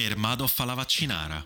Ermadoff alla vaccinara.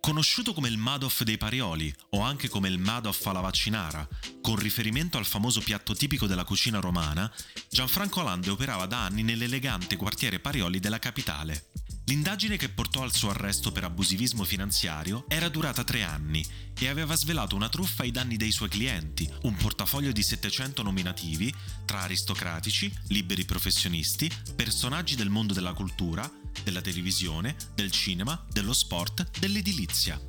Conosciuto come il Madoff dei Parioli o anche come il Madoff alla vaccinara, con riferimento al famoso piatto tipico della cucina romana, Gianfranco Lande operava da anni nell'elegante quartiere Parioli della capitale. L'indagine che portò al suo arresto per abusivismo finanziario era durata tre anni e aveva svelato una truffa ai danni dei suoi clienti, un portafoglio di 700 nominativi tra aristocratici, liberi professionisti, personaggi del mondo della cultura, della televisione, del cinema, dello sport, dell'edilizia.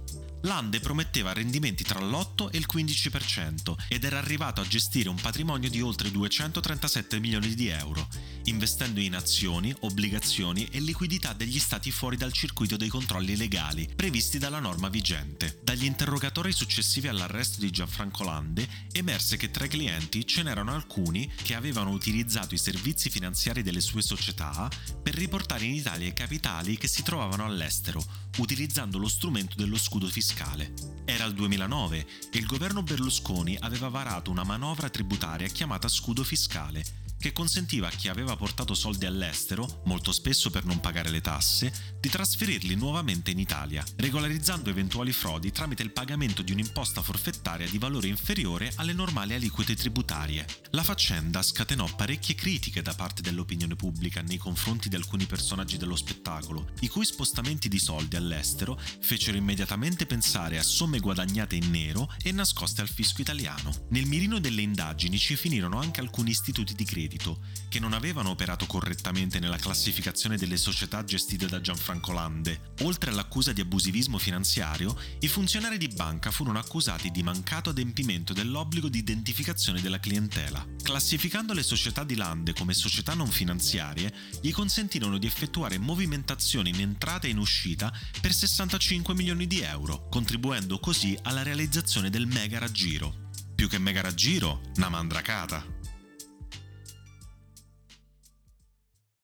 Lande prometteva rendimenti tra l'8 e il 15% ed era arrivato a gestire un patrimonio di oltre 237 milioni di euro, investendo in azioni, obbligazioni e liquidità degli stati fuori dal circuito dei controlli legali previsti dalla norma vigente. Dagli interrogatori successivi all'arresto di Gianfranco Lande emerse che tra i clienti ce n'erano alcuni che avevano utilizzato i servizi finanziari delle sue società per riportare in Italia i capitali che si trovavano all'estero, utilizzando lo strumento dello scudo fiscale. Era il 2009 e il governo Berlusconi aveva varato una manovra tributaria chiamata scudo fiscale che consentiva a chi aveva portato soldi all'estero, molto spesso per non pagare le tasse, di trasferirli nuovamente in Italia, regolarizzando eventuali frodi tramite il pagamento di un'imposta forfettaria di valore inferiore alle normali aliquote tributarie. La faccenda scatenò parecchie critiche da parte dell'opinione pubblica nei confronti di alcuni personaggi dello spettacolo, i cui spostamenti di soldi all'estero fecero immediatamente pensare a somme guadagnate in nero e nascoste al fisco italiano. Nel mirino delle indagini ci finirono anche alcuni istituti di credito credito, che non avevano operato correttamente nella classificazione delle società gestite da Gianfranco Lande. Oltre all'accusa di abusivismo finanziario, i funzionari di banca furono accusati di mancato adempimento dell'obbligo di identificazione della clientela. Classificando le società di Lande come società non finanziarie, gli consentirono di effettuare movimentazioni in entrata e in uscita per 65 milioni di euro, contribuendo così alla realizzazione del mega raggiro. Più che mega raggiro, una mandracata.